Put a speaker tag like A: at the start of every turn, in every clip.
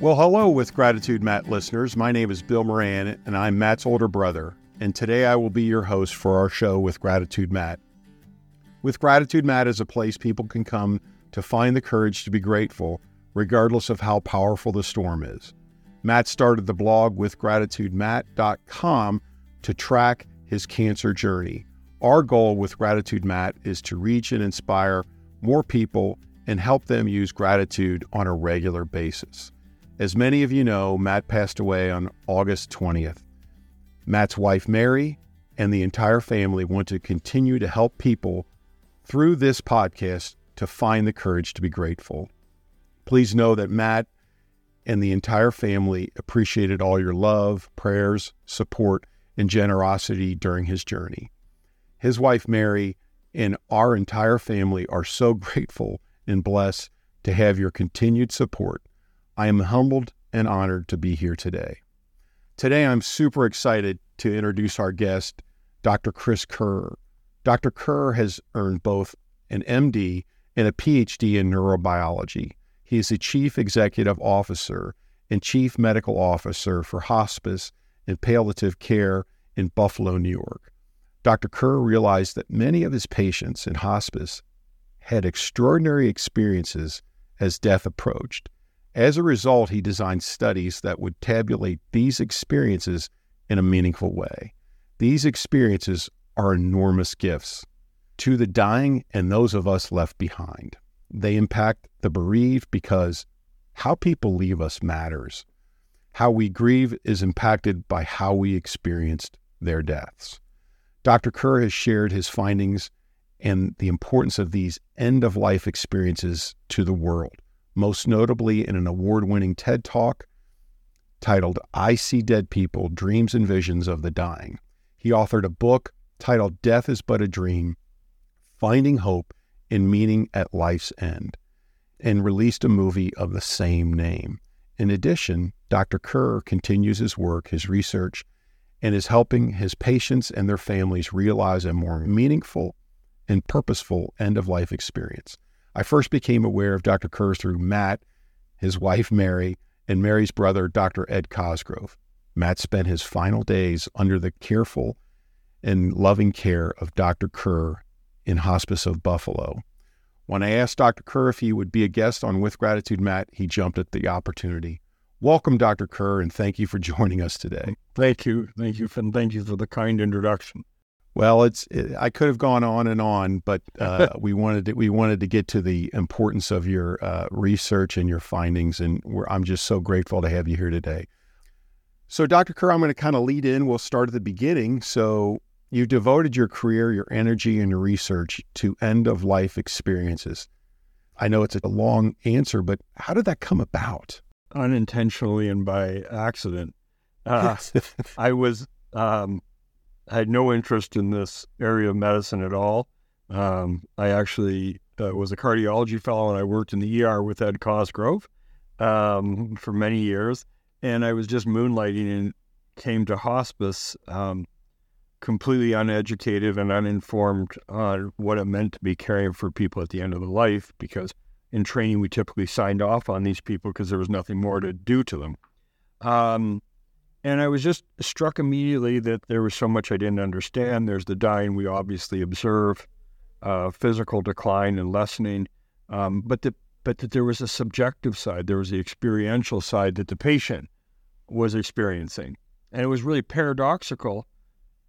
A: Well, hello with Gratitude Matt listeners. My name is Bill Moran, and I'm Matt's older brother. And today I will be your host for our show with Gratitude Matt. With Gratitude Matt is a place people can come to find the courage to be grateful, regardless of how powerful the storm is. Matt started the blog with gratitudematt.com to track his cancer journey. Our goal with Gratitude Matt is to reach and inspire more people and help them use gratitude on a regular basis. As many of you know, Matt passed away on August 20th. Matt's wife, Mary, and the entire family want to continue to help people through this podcast to find the courage to be grateful. Please know that Matt and the entire family appreciated all your love, prayers, support, and generosity during his journey. His wife, Mary, and our entire family are so grateful and blessed to have your continued support. I am humbled and honored to be here today. Today, I'm super excited to introduce our guest, Dr. Chris Kerr. Dr. Kerr has earned both an MD and a PhD in neurobiology. He is the Chief Executive Officer and Chief Medical Officer for Hospice and Palliative Care in Buffalo, New York. Dr. Kerr realized that many of his patients in hospice had extraordinary experiences as death approached as a result, he designed studies that would tabulate these experiences in a meaningful way. These experiences are enormous gifts to the dying and those of us left behind. They impact the bereaved because how people leave us matters. How we grieve is impacted by how we experienced their deaths. Dr. Kerr has shared his findings and the importance of these end of life experiences to the world most notably in an award winning TED Talk titled I See Dead People Dreams and Visions of the Dying. He authored a book titled Death is But a Dream Finding Hope and Meaning at Life's End, and released a movie of the same name. In addition, Dr. Kerr continues his work, his research, and is helping his patients and their families realize a more meaningful and purposeful end of life experience. I first became aware of Dr. Kerr through Matt, his wife Mary, and Mary's brother, Dr. Ed Cosgrove. Matt spent his final days under the careful and loving care of Dr. Kerr in Hospice of Buffalo. When I asked Dr. Kerr if he would be a guest on With Gratitude Matt, he jumped at the opportunity. Welcome, Dr. Kerr, and thank you for joining us today.
B: Thank you. Thank you, and thank you for the kind introduction.
A: Well, it's it, I could have gone on and on, but uh, we wanted to, we wanted to get to the importance of your uh, research and your findings, and I'm just so grateful to have you here today. So, Dr. Kerr, I'm going to kind of lead in. We'll start at the beginning. So, you devoted your career, your energy, and your research to end of life experiences. I know it's a long answer, but how did that come about?
B: Unintentionally and by accident. Uh, I was um, I had no interest in this area of medicine at all. Um, I actually uh, was a cardiology fellow and I worked in the ER with Ed Cosgrove um, for many years. And I was just moonlighting and came to hospice um, completely uneducated and uninformed on what it meant to be caring for people at the end of their life because in training we typically signed off on these people because there was nothing more to do to them. Um, and I was just struck immediately that there was so much I didn't understand. There's the dying we obviously observe, uh, physical decline and lessening, um, but the, but that there was a subjective side. There was the experiential side that the patient was experiencing, and it was really paradoxical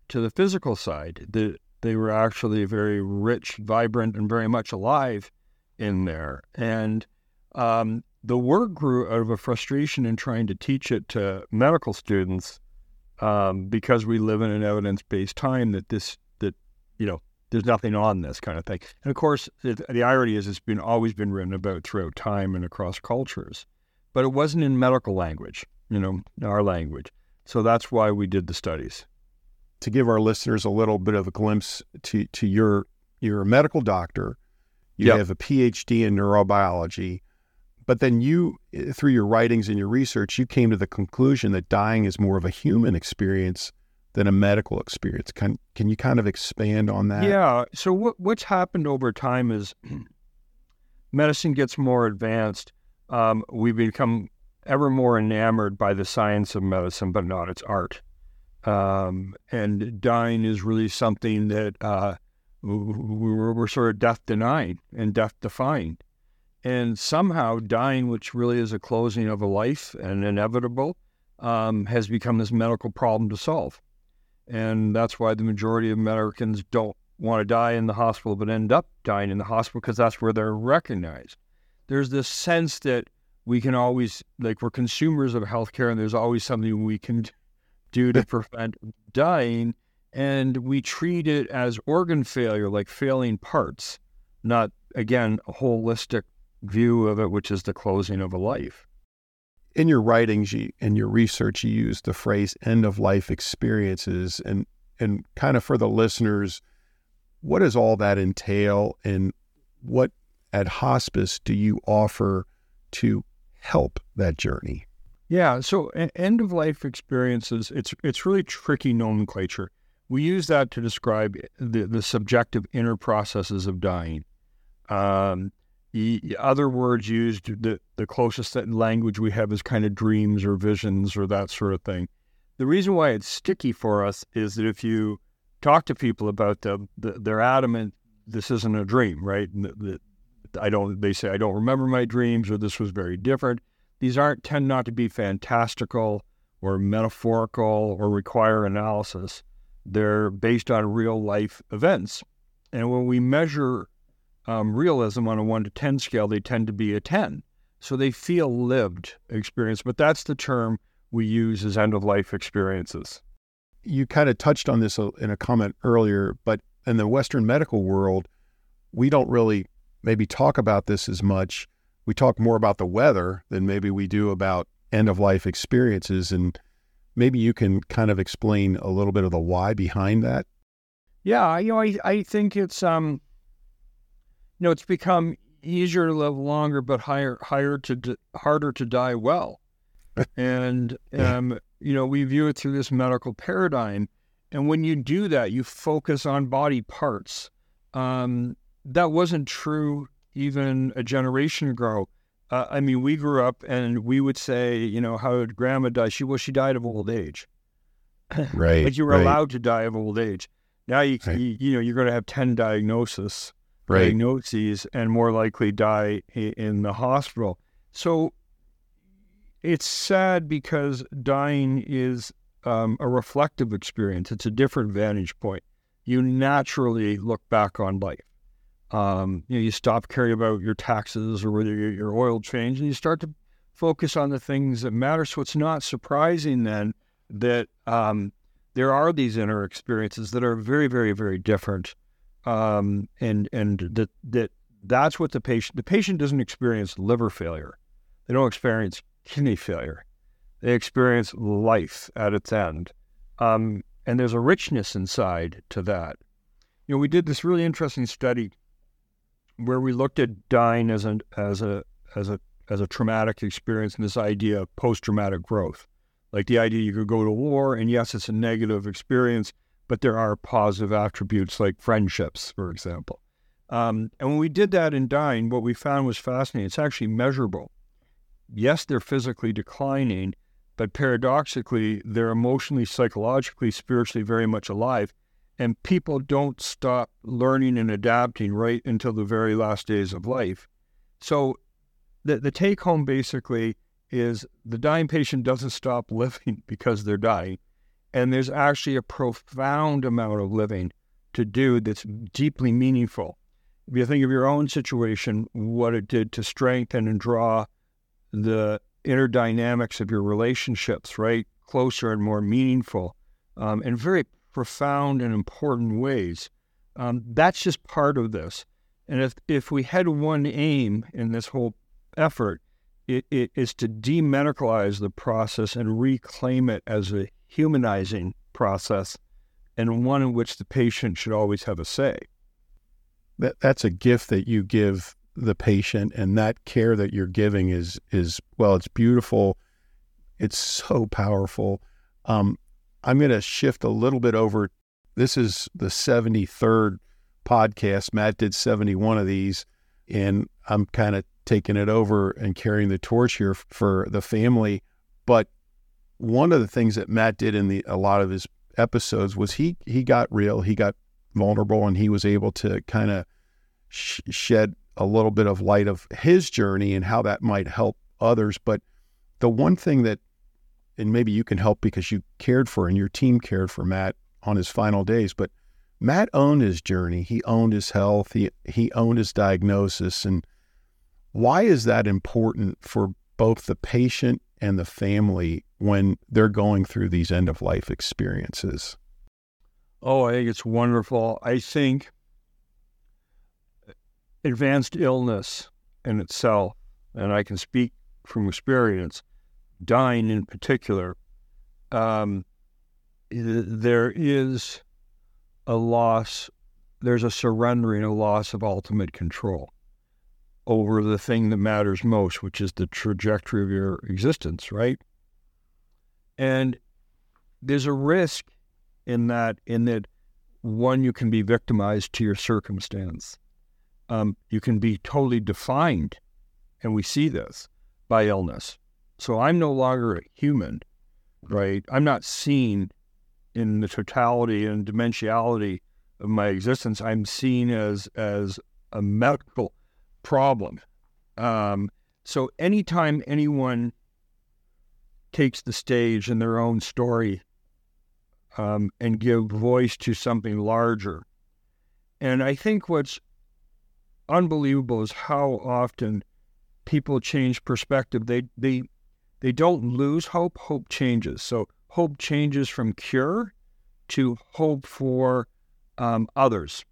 B: to the physical side that they were actually very rich, vibrant, and very much alive in there. And um, the work grew out of a frustration in trying to teach it to medical students um, because we live in an evidence-based time that this that you know there's nothing on this kind of thing. And of course, it, the irony is it's been always been written about throughout time and across cultures, but it wasn't in medical language, you know, our language. So that's why we did the studies.
A: To give our listeners a little bit of a glimpse to to your you're a medical doctor, you yep. have a PhD in neurobiology but then you, eh, through your writings and your research, you came to the conclusion that dying is more of a human experience than a medical experience. Can can you kind of expand on that?
B: Yeah. So what what's happened over time is medicine gets more advanced. Um, we become ever more enamored by the science of medicine, but not its art. Um, and dying is really something that uh, we're, we're sort of death denying and death defying. And somehow dying, which really is a closing of a life and inevitable, um, has become this medical problem to solve. And that's why the majority of Americans don't want to die in the hospital, but end up dying in the hospital because that's where they're recognized. There's this sense that we can always, like, we're consumers of healthcare and there's always something we can do to prevent dying. And we treat it as organ failure, like failing parts, not, again, a holistic view of it, which is the closing of a life.
A: In your writings you, and your research, you use the phrase end of life experiences. And, and kind of for the listeners, what does all that entail? And what at hospice do you offer to help that journey?
B: Yeah, so end of life experiences, it's it's really tricky nomenclature. We use that to describe the, the subjective inner processes of dying. Um, the other words used, the, the closest language we have is kind of dreams or visions or that sort of thing. The reason why it's sticky for us is that if you talk to people about them, the, they're adamant this isn't a dream, right? I don't. They say I don't remember my dreams, or this was very different. These aren't tend not to be fantastical or metaphorical or require analysis. They're based on real life events, and when we measure um, realism on a one to ten scale, they tend to be a ten. So they feel lived experience, but that's the term we use as end of life experiences.
A: You kind of touched on this in a comment earlier, but in the Western medical world, we don't really maybe talk about this as much. We talk more about the weather than maybe we do about end of life experiences. And maybe you can kind of explain a little bit of the why behind that.
B: Yeah, you know, I, I think it's um, you know, it's become easier to live longer, but higher, higher to harder to die well. and um, you know, we view it through this medical paradigm. And when you do that, you focus on body parts. Um, that wasn't true even a generation ago. Uh, I mean, we grew up and we would say, you know, how did grandma die? She well, she died of old age.
A: Right.
B: but you were
A: right.
B: allowed to die of old age. Now you, right. you, you know you're going to have ten diagnoses,
A: right.
B: diagnoses, and more likely die in the hospital. So it's sad because dying is um, a reflective experience. It's a different vantage point. You naturally look back on life. Um, you know, you stop caring about your taxes or whether your, your oil change, and you start to focus on the things that matter. So it's not surprising then that um, there are these inner experiences that are very, very, very different, um, and and that that that's what the patient the patient doesn't experience liver failure, they don't experience kidney failure, they experience life at its end, um, and there's a richness inside to that. You know, we did this really interesting study where we looked at dying as an as a as a as a traumatic experience and this idea of post traumatic growth. Like the idea you could go to war and yes, it's a negative experience, but there are positive attributes like friendships, for example. Um, and when we did that in dying, what we found was fascinating. It's actually measurable. Yes, they're physically declining, but paradoxically, they're emotionally, psychologically, spiritually very much alive and people don't stop learning and adapting right until the very last days of life. So the, the take home basically is the dying patient doesn't stop living because they're dying. And there's actually a profound amount of living to do that's deeply meaningful. If you think of your own situation, what it did to strengthen and draw the inner dynamics of your relationships, right? Closer and more meaningful, um, and very profound and important ways. Um, that's just part of this. And if, if we had one aim in this whole effort, it, it is to demedicalize the process and reclaim it as a humanizing process and one in which the patient should always have a say.
A: That, that's a gift that you give the patient, and that care that you're giving is is well, it's beautiful. It's so powerful. Um, I'm going to shift a little bit over. This is the 73rd podcast. Matt did 71 of these, and I'm kind of taking it over and carrying the torch here for the family. But one of the things that Matt did in the a lot of his episodes was he he got real, he got vulnerable, and he was able to kind of sh- shed a little bit of light of his journey and how that might help others. But the one thing that, and maybe you can help because you cared for and your team cared for Matt on his final days, but Matt owned his journey. He owned his health. He he owned his diagnosis. And why is that important for both the patient and the family when they're going through these end of life experiences?
B: Oh, I think it's wonderful. I think advanced illness in itself, and I can speak from experience, dying in particular, um, there is a loss, there's a surrendering, a loss of ultimate control over the thing that matters most, which is the trajectory of your existence, right? And there's a risk in that, in that one, you can be victimized to your circumstance um, you can be totally defined, and we see this by illness. So I'm no longer a human, right? I'm not seen in the totality and dimensionality of my existence. I'm seen as as a medical problem. Um, so anytime anyone takes the stage in their own story um, and give voice to something larger, and I think what's unbelievable is how often people change perspective. They they they don't lose hope. Hope changes. So hope changes from cure to hope for um, others.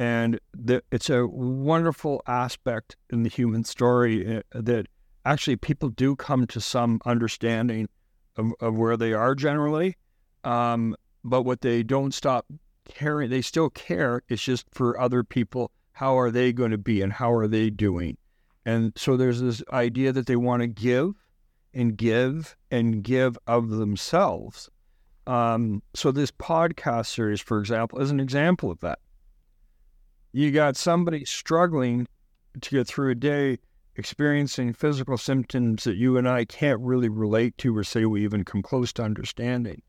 B: And the, it's a wonderful aspect in the human story uh, that actually people do come to some understanding of, of where they are generally. Um, but what they don't stop caring, they still care. It's just for other people how are they going to be and how are they doing? And so there's this idea that they want to give and give and give of themselves. Um, so this podcast series, for example, is an example of that. You got somebody struggling to get through a day experiencing physical symptoms that you and I can't really relate to or say we even come close to understanding.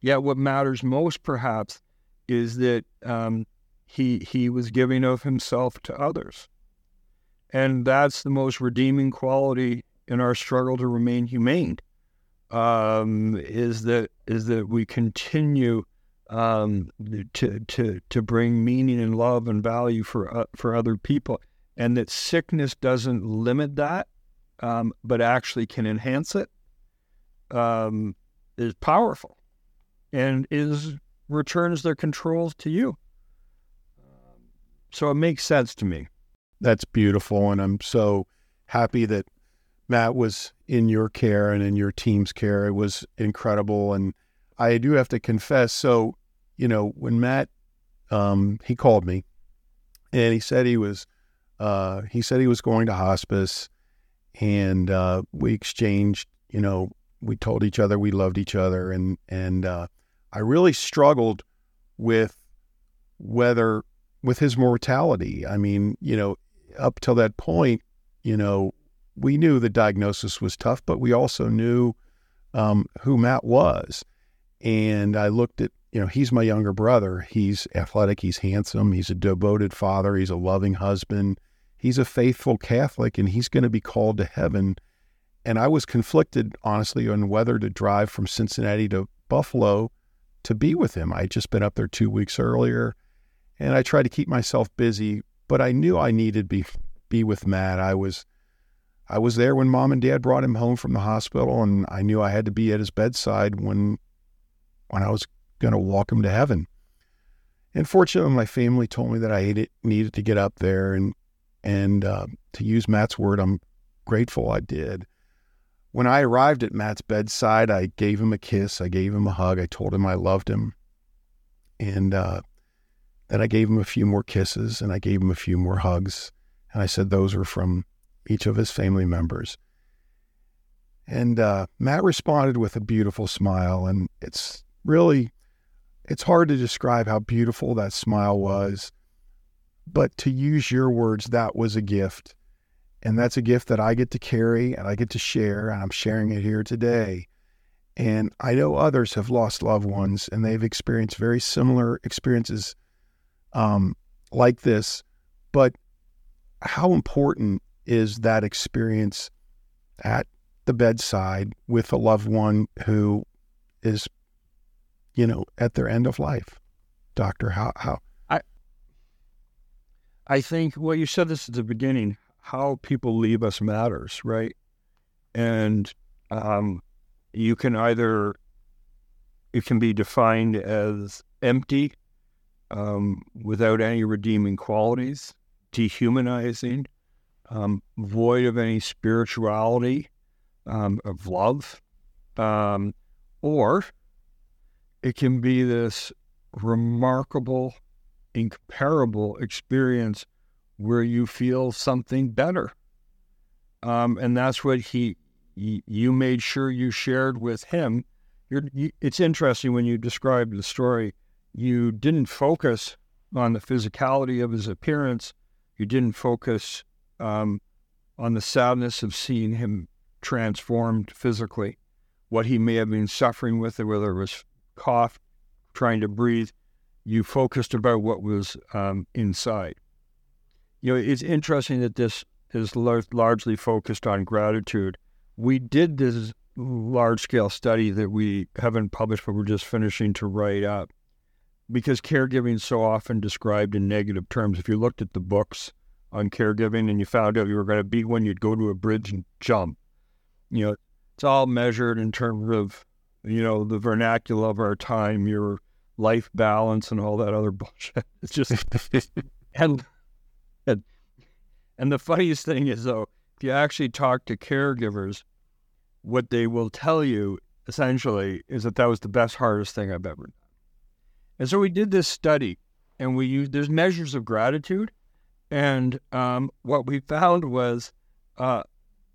B: Yet, what matters most, perhaps, is that um, he he was giving of himself to others. And that's the most redeeming quality in our struggle to remain humane. Um, is that is that we continue um, to to to bring meaning and love and value for uh, for other people, and that sickness doesn't limit that, um, but actually can enhance it. Um, is powerful, and is returns their controls to you. So it makes sense to me.
A: That's beautiful. And I'm so happy that Matt was in your care and in your team's care. It was incredible. And I do have to confess. So, you know, when Matt, um, he called me and he said he was, uh, he said he was going to hospice and, uh, we exchanged, you know, we told each other we loved each other. And, and, uh, I really struggled with whether with his mortality. I mean, you know, up till that point, you know, we knew the diagnosis was tough, but we also knew um, who Matt was. And I looked at, you know, he's my younger brother. He's athletic, he's handsome, he's a devoted father, he's a loving husband, he's a faithful Catholic, and he's going to be called to heaven. And I was conflicted, honestly, on whether to drive from Cincinnati to Buffalo to be with him. I had just been up there two weeks earlier and I tried to keep myself busy, but I knew I needed to be be with Matt. I was I was there when mom and dad brought him home from the hospital and I knew I had to be at his bedside when when I was going to walk him to heaven. And fortunately, my family told me that I needed to get up there and and uh, to use Matt's word, I'm grateful I did. When I arrived at Matt's bedside, I gave him a kiss, I gave him a hug, I told him I loved him, and uh, then I gave him a few more kisses and I gave him a few more hugs. And I said those were from each of his family members. And uh, Matt responded with a beautiful smile. And it's really, it's hard to describe how beautiful that smile was. But to use your words, that was a gift. And that's a gift that I get to carry and I get to share, and I'm sharing it here today. And I know others have lost loved ones and they've experienced very similar experiences um, like this. But how important is that experience at the bedside with a loved one who is, you know, at their end of life? Doctor, how, how?
B: I, I think, well, you said this at the beginning how people leave us matters, right? And um, you can either it can be defined as empty, um, without any redeeming qualities, dehumanizing, um, void of any spirituality, um, of love, um, or it can be this remarkable, incomparable experience where you feel something better. Um, and that's what he, he, you made sure you shared with him. You, it's interesting when you described the story, you didn't focus on the physicality of his appearance. You didn't focus um, on the sadness of seeing him transformed physically, what he may have been suffering with, whether it was cough, trying to breathe. You focused about what was um, inside you know, it's interesting that this is largely focused on gratitude. We did this large scale study that we haven't published, but we're just finishing to write up because caregiving is so often described in negative terms. If you looked at the books on caregiving and you found out you were going to be one, you'd go to a bridge and jump. You know, it's all measured in terms of, you know, the vernacular of our time, your life balance, and all that other bullshit. It's just, and and, and the funniest thing is, though, if you actually talk to caregivers, what they will tell you essentially is that that was the best, hardest thing I've ever done. And so we did this study, and we used there's measures of gratitude, and um, what we found was uh,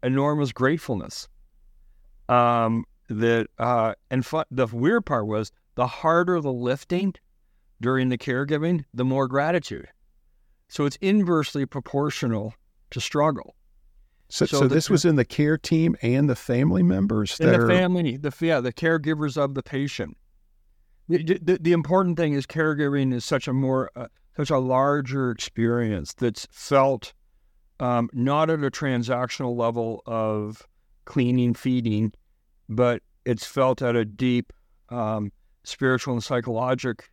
B: enormous gratefulness. Um, that uh, and the weird part was the harder the lifting during the caregiving, the more gratitude. So it's inversely proportional to struggle.
A: So, so, so this was in the care team and the family members.
B: In the are... family, the yeah, the caregivers of the patient. The, the, the, important thing is caregiving is such a more uh, such a larger experience that's felt um, not at a transactional level of cleaning, feeding, but it's felt at a deep um, spiritual and psychological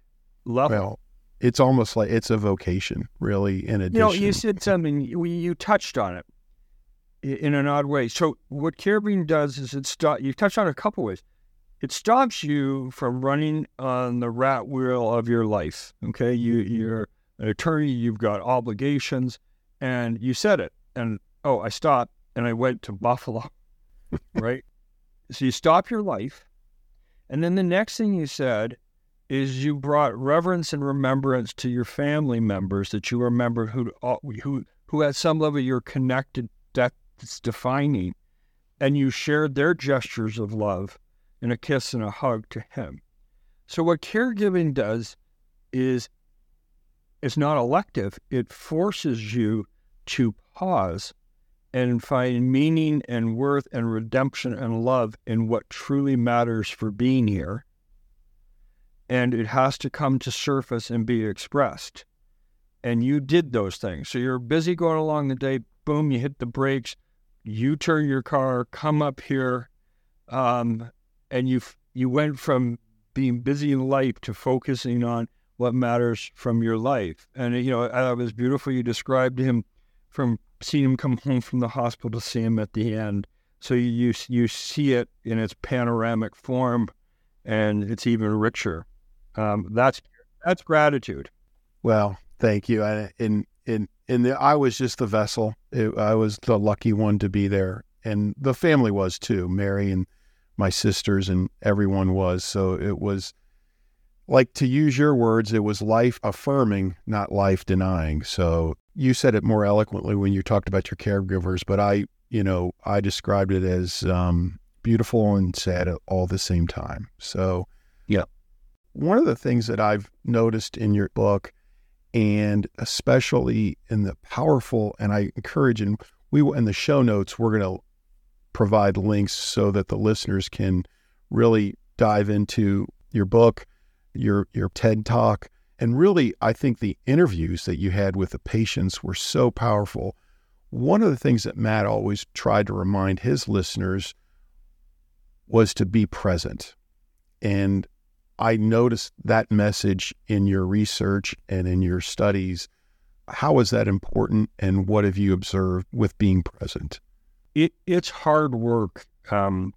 B: level.
A: Well, it's almost like it's a vocation, really. In addition,
B: you know, you said something. You, you touched on it in an odd way. So what caregiving does is it stop. You touched on it a couple ways. It stops you from running on the rat wheel of your life. Okay, you you're an attorney. You've got obligations, and you said it. And oh, I stopped and I went to Buffalo. right. So you stop your life, and then the next thing you said is you brought reverence and remembrance to your family members that you remember who uh, who who at some level you're connected that's defining, and you shared their gestures of love and a kiss and a hug to him. So what caregiving does is it's not elective. It forces you to pause and find meaning and worth and redemption and love in what truly matters for being here and it has to come to surface and be expressed. And you did those things. So you're busy going along the day, boom, you hit the brakes, you turn your car, come up here, um, and you you went from being busy in life to focusing on what matters from your life. And you know, it was beautiful. You described him from seeing him come home from the hospital to see him at the end. So you you see it in its panoramic form, and it's even richer. Um, that's that's gratitude.
A: Well, thank you. I, in in in the, I was just the vessel. It, I was the lucky one to be there, and the family was too. Mary and my sisters and everyone was. So it was like to use your words, it was life affirming, not life denying. So you said it more eloquently when you talked about your caregivers, but I, you know, I described it as um, beautiful and sad at all the same time. So,
B: yeah,
A: one of the things that I've noticed in your book, and especially in the powerful, and I encourage, and we in the show notes we're going to provide links so that the listeners can really dive into your book, your your TED talk, and really I think the interviews that you had with the patients were so powerful. One of the things that Matt always tried to remind his listeners was to be present. And I noticed that message in your research and in your studies. How is that important, and what have you observed with being present?
B: It, it's hard work um,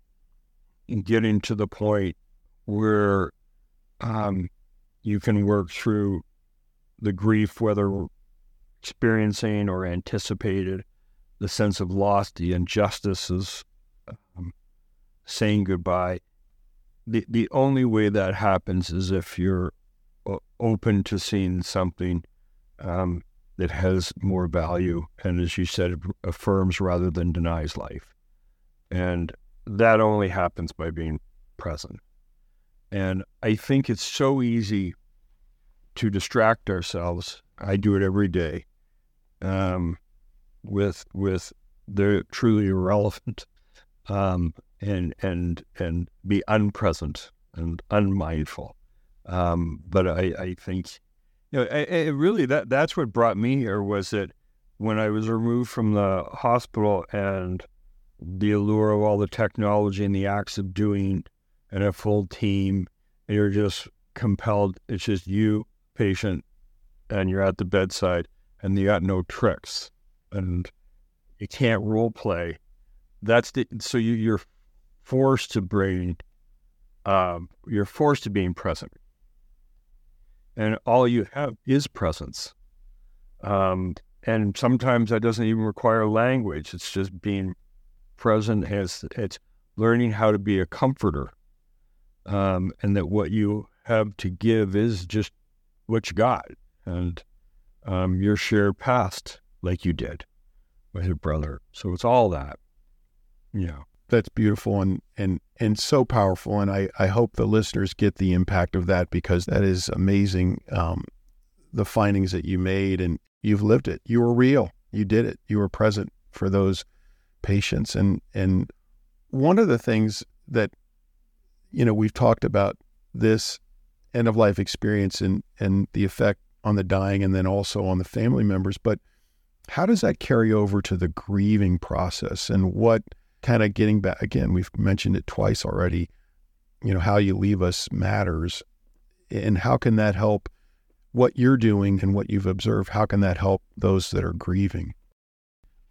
B: getting to the point where um, you can work through the grief, whether experiencing or anticipated, the sense of loss, the injustices, um, saying goodbye the the only way that happens is if you're open to seeing something um, that has more value, and as you said, affirms rather than denies life, and that only happens by being present. And I think it's so easy to distract ourselves. I do it every day um, with with the truly irrelevant um, and and and be unpresent and unmindful. Um, but I, I think, you know, I, I really that that's what brought me here was that when I was removed from the hospital and the allure of all the technology and the acts of doing and a full team, and you're just compelled. It's just you, patient, and you're at the bedside, and you got no tricks, and you can't role play. That's the so you, you're forced to bring, um, you're forced to being present. And all you have is presence. Um, and sometimes that doesn't even require language. It's just being present. It's, it's learning how to be a comforter. Um, and that what you have to give is just what you got. And um, your shared past, like you did with your brother. So it's all that. Yeah
A: that's beautiful and and and so powerful and I, I hope the listeners get the impact of that because that is amazing um, the findings that you made and you've lived it you were real you did it you were present for those patients and and one of the things that you know we've talked about this end of life experience and and the effect on the dying and then also on the family members but how does that carry over to the grieving process and what kind of getting back again, we've mentioned it twice already. You know, how you leave us matters. And how can that help what you're doing and what you've observed? How can that help those that are grieving?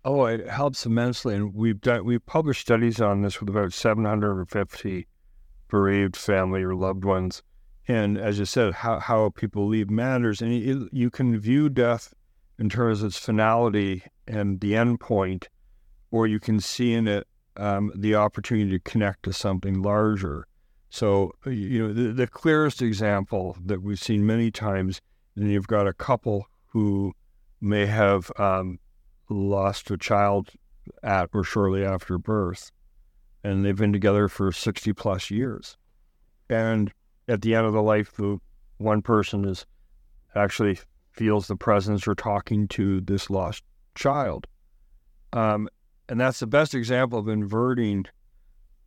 B: Oh, it helps immensely. And we've done, we've published studies on this with about 750 bereaved family or loved ones. And as you said, how, how people leave matters. And you, can view death in terms of its finality and the end point, or you can see in it um, the opportunity to connect to something larger. So, you know, the, the, clearest example that we've seen many times, and you've got a couple who may have um, lost a child at or shortly after birth, and they've been together for 60 plus years. And at the end of the life, the one person is actually feels the presence or talking to this lost child. Um, and that's the best example of inverting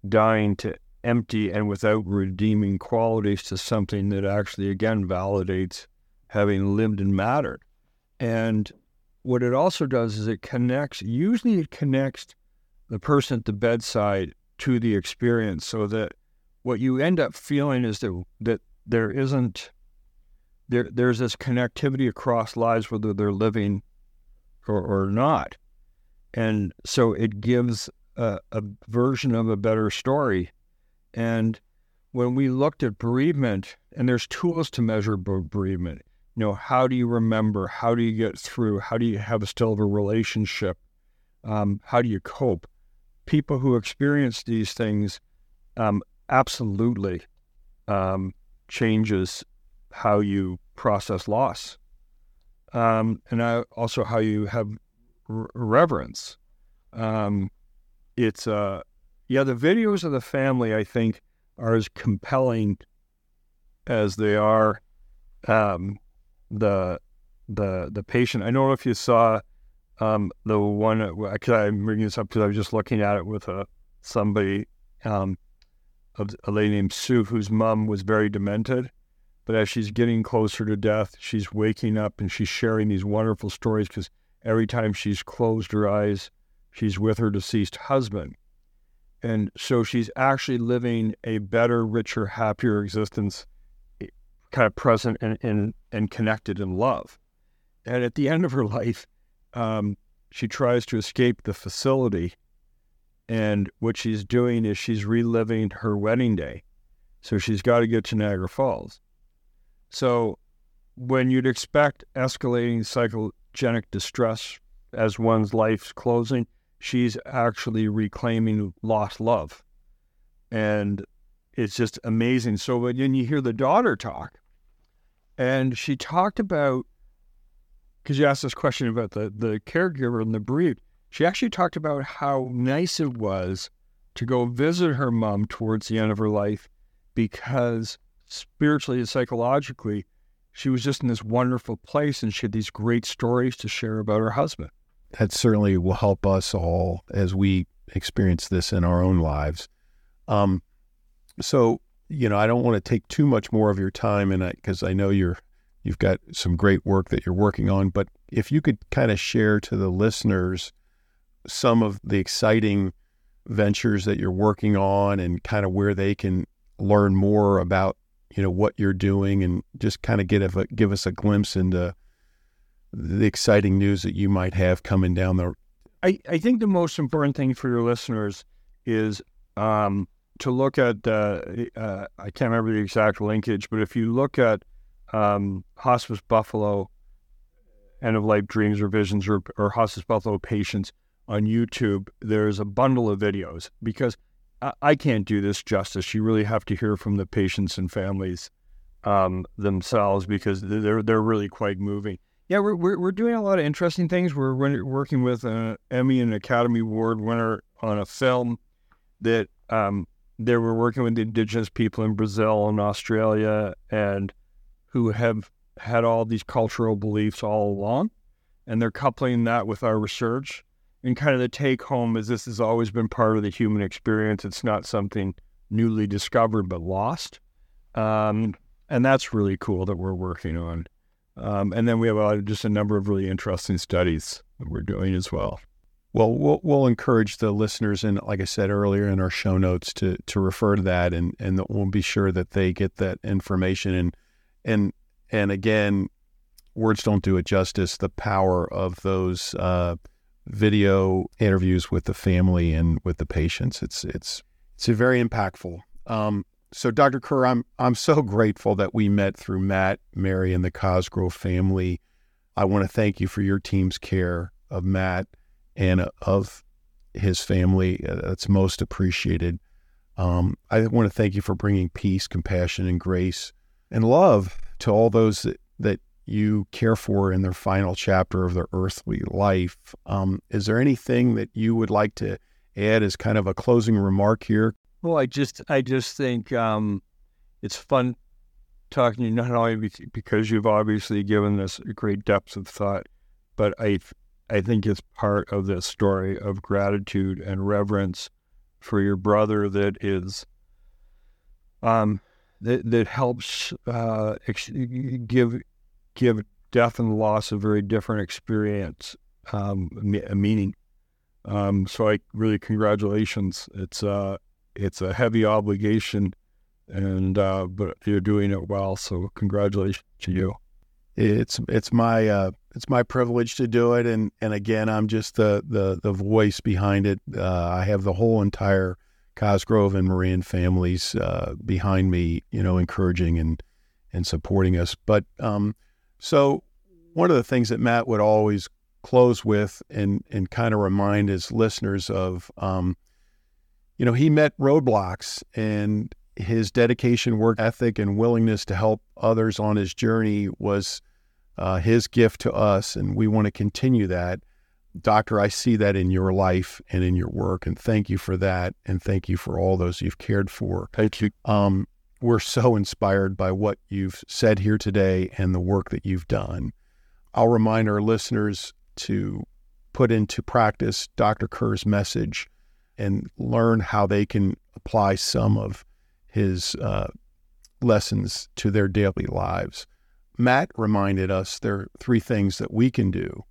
B: dying to empty and without redeeming qualities to something that actually, again, validates having lived and mattered. And what it also does is it connects, usually, it connects the person at the bedside to the experience so that what you end up feeling is that, that there isn't there there's this connectivity across lives whether they're living or, or not and so it gives a, a version of a better story. And when we looked at bereavement, and there's tools to measure bereavement, you know, how do you remember? How do you get through? How do you have still of a relationship? Um, how do you cope? People who experience these things um, absolutely um, changes how you process loss, um, and also how you have reverence. Um, it's uh, yeah, the videos of the family I think are as compelling as they are um, the the the patient. I don't know if you saw Um, the one, because I'm bringing this up because I was just looking at it with a somebody, um, a lady named Sue, whose mom was very demented. But as she's getting closer to death, she's waking up and she's sharing these wonderful stories because every time she's closed her eyes, she's with her deceased husband. And so she's actually living a better, richer, happier existence, eh, kind of present and, and, and connected in love. And at the end of her life, um, she tries to escape the facility. And what she's doing is she's reliving her wedding day. So she's got to get to Niagara Falls. So when you'd expect escalating psychogenic distress as one's life's closing, she's actually reclaiming lost love. And it's just amazing. So when you hear the daughter talk, and she talked about, because you asked this question about the, the caregiver and the bereaved, she actually talked about how nice it was to go visit her mom towards the end of her life because spiritually and psychologically, she was just in this wonderful place and she had these great stories to share about her husband
A: that certainly will help us all as we experience this in our own lives. Um, so, you know, I don't want to take too much more of your time, and because I, I know you're you've got some great work that you're working on. But if you could kind of share to the listeners some of the exciting ventures that you're working on, and kind of where they can learn more about you know what you're doing, and just kind of get a, give us a glimpse into the exciting news that you might have coming down the.
B: I, I think the most important thing for your listeners is um, to look at. Uh, uh, I can't remember the exact linkage, but if you look at um, Hospice Buffalo, End of Life Dreams or Visions, or, or Hospice Buffalo patients on YouTube, there's a bundle of videos because I, I can't do this justice. You really have to hear from the patients and families um, themselves because they're they're really quite moving. Yeah, we're, we're, we're doing a lot of interesting things. We're working with an Emmy and Academy Award winner on a film that um, they were working with the indigenous people in Brazil and Australia and who have had all these cultural beliefs all along. And they're coupling that with our research. And kind of the take home is this has always been part of the human experience. It's not something newly discovered but lost. Um, and that's really cool that we're working on. Um, and then we have uh, just a number of really interesting studies that we're doing as well.
A: Well, well, we'll encourage the listeners, and like I said earlier in our show notes, to to refer to that, and and we'll be sure that they get that information. And and and again, words don't do it justice. The power of those uh, video interviews with the family and with the patients, it's it's it's very impactful. Um, so, Dr. Kerr, I'm I'm so grateful that we met through Matt, Mary, and the Cosgrove family. I want to thank you for your team's care of Matt and of his family. Uh, that's most appreciated. Um, I want to thank you for bringing peace, compassion, and grace and love to all those that, that you care for in their final chapter of their earthly life. Um, is there anything that you would like to add as kind of a closing remark here?
B: Well, I just I just think um, it's fun talking to you not only because you've obviously given this a great depth of thought, but I I think it's part of this story of gratitude and reverence for your brother that is um that that helps uh, ex- give give death and loss a very different experience, um, a meaning. Um, so I really congratulations. It's uh, it's a heavy obligation, and uh, but you're doing it well. So congratulations to you.
A: It's it's my uh, it's my privilege to do it, and and again, I'm just the the the voice behind it. Uh, I have the whole entire Cosgrove and Moran families uh, behind me, you know, encouraging and and supporting us. But um, so one of the things that Matt would always close with and and kind of remind his listeners of um, you know, he met roadblocks and his dedication, work ethic, and willingness to help others on his journey was uh, his gift to us. And we want to continue that. Doctor, I see that in your life and in your work. And thank you for that. And thank you for all those you've cared for.
B: Thank you.
A: Um, we're so inspired by what you've said here today and the work that you've done. I'll remind our listeners to put into practice Dr. Kerr's message and learn how they can apply some of his uh, lessons to their daily lives. Matt reminded us there are three things that we can do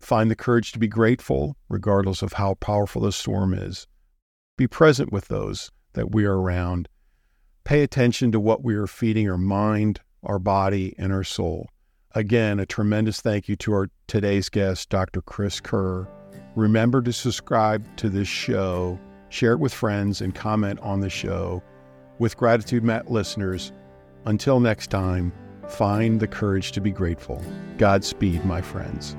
A: find the courage to be grateful, regardless of how powerful the storm is, be present with those that we are around, pay attention to what we are feeding our mind, our body, and our soul. Again, a tremendous thank you to our today's guest, Dr. Chris Kerr. Remember to subscribe to this show, share it with friends, and comment on the show. With gratitude, Matt listeners, until next time, find the courage to be grateful. Godspeed, my friends.